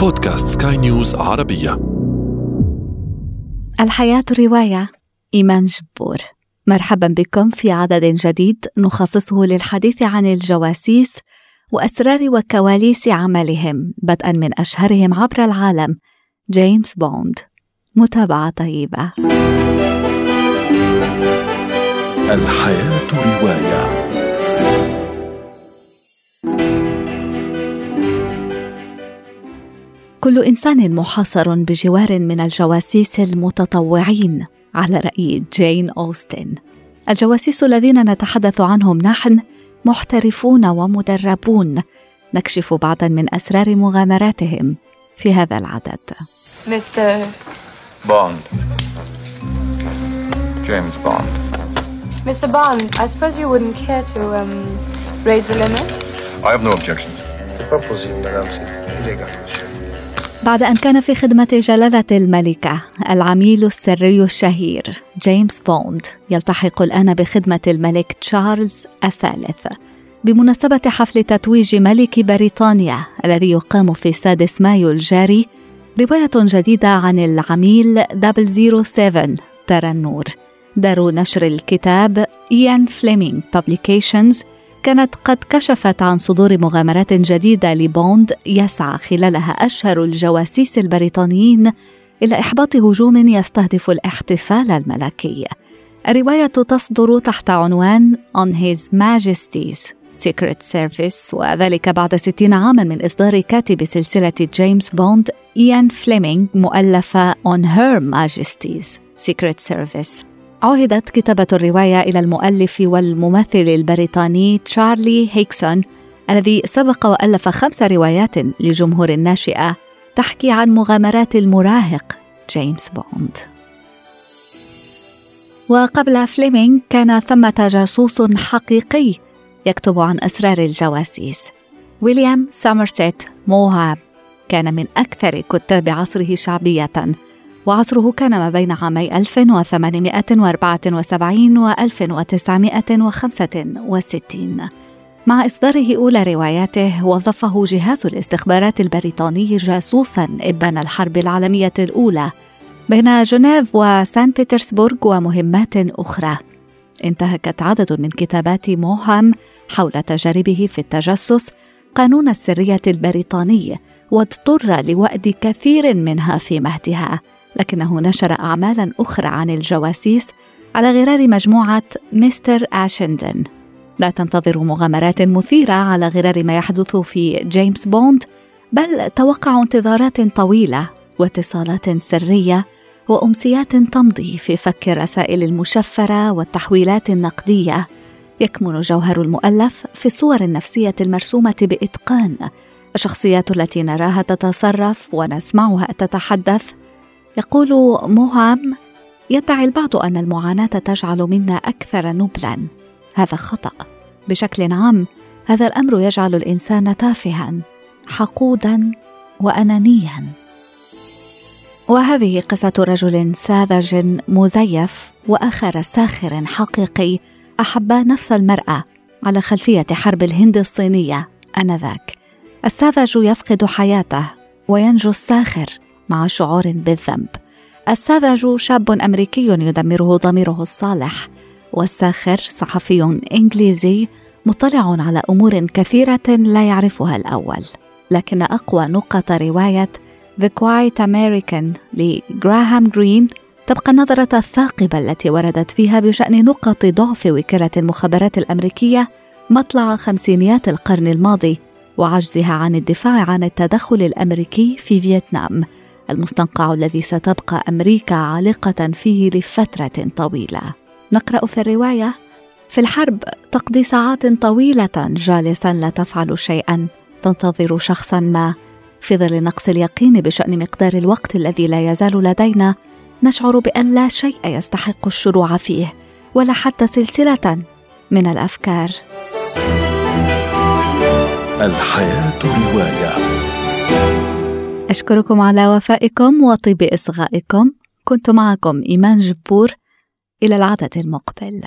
بودكاست سكاي نيوز عربية. الحياة رواية إيمان جبور. مرحبا بكم في عدد جديد نخصصه للحديث عن الجواسيس وأسرار وكواليس عملهم بدءا من أشهرهم عبر العالم جيمس بوند. متابعة طيبة. الحياة رواية. كل إنسان محاصر بجوار من الجواسيس المتطوعين على رأي جين أوستن الجواسيس الذين نتحدث عنهم نحن محترفون ومدربون نكشف بعضا من أسرار مغامراتهم في هذا العدد مستر Bond. James Bond. Mr. Bond, I suppose you wouldn't care to um, raise the limit? I have no objections. Possible, madame, c'est illégal, monsieur. بعد أن كان في خدمة جلالة الملكة العميل السري الشهير جيمس بوند يلتحق الآن بخدمة الملك تشارلز الثالث. بمناسبة حفل تتويج ملك بريطانيا الذي يقام في السادس مايو الجاري رواية جديدة عن العميل 007 ترى النور. دار نشر الكتاب إيان فليمينج Publications كانت قد كشفت عن صدور مغامرات جديدة لبوند يسعى خلالها أشهر الجواسيس البريطانيين إلى إحباط هجوم يستهدف الاحتفال الملكي. الرواية تصدر تحت عنوان On His Majesty's Secret Service وذلك بعد ستين عاما من إصدار كاتب سلسلة جيمس بوند إيان فليمينج مؤلفة On Her Majesty's Secret Service عهدت كتابة الرواية إلى المؤلف والممثل البريطاني تشارلي هيغسون الذي سبق وألف خمس روايات لجمهور الناشئة تحكي عن مغامرات المراهق جيمس بوند. وقبل فليمينغ كان ثمة جاسوس حقيقي يكتب عن أسرار الجواسيس. ويليام سامرسيت موم كان من أكثر كتاب عصره شعبية. وعصره كان ما بين عامي 1874 و 1965 مع إصداره أولى رواياته وظفه جهاز الاستخبارات البريطاني جاسوسا إبان الحرب العالمية الأولى بين جنيف وسان بيترسبورغ ومهمات أخرى. انتهكت عدد من كتابات موهام حول تجاربه في التجسس قانون السرية البريطاني واضطر لوأد كثير منها في مهدها. لكنه نشر أعمالا أخرى عن الجواسيس على غرار مجموعة مستر آشندن. لا تنتظروا مغامرات مثيرة على غرار ما يحدث في جيمس بوند بل توقعوا انتظارات طويلة واتصالات سرية وأمسيات تمضي في فك الرسائل المشفرة والتحويلات النقدية. يكمن جوهر المؤلف في الصور النفسية المرسومة بإتقان الشخصيات التي نراها تتصرف ونسمعها تتحدث يقول موهام يدعي البعض أن المعاناة تجعل منا أكثر نبلا. هذا خطأ. بشكل عام هذا الأمر يجعل الإنسان تافها حقودا وانانيا. وهذه قصة رجل ساذج مزيف وأخر ساخر حقيقي أحب نفس المرأة على خلفية حرب الهند الصينية آنذاك. الساذج يفقد حياته وينجو الساخر. مع شعور بالذنب. الساذج شاب أمريكي يدمره ضميره الصالح والساخر صحفي إنجليزي مطلع على أمور كثيرة لا يعرفها الأول. لكن أقوى نقط رواية The Quiet American لجراهام جرين تبقى النظرة الثاقبة التي وردت فيها بشأن نقط ضعف وكالة المخابرات الأمريكية مطلع خمسينيات القرن الماضي وعجزها عن الدفاع عن التدخل الأمريكي في فيتنام. المستنقع الذي ستبقى أمريكا عالقة فيه لفترة طويلة. نقرأ في الرواية في الحرب تقضي ساعات طويلة جالسا لا تفعل شيئا. تنتظر شخصا ما. في ظل نقص اليقين بشأن مقدار الوقت الذي لا يزال لدينا نشعر بأن لا شيء يستحق الشروع فيه ولا حتى سلسلة من الأفكار. الحياة رواية. أشكركم على وفائكم وطيب إصغائكم. كنت معكم إيمان جبور. إلى العدد المقبل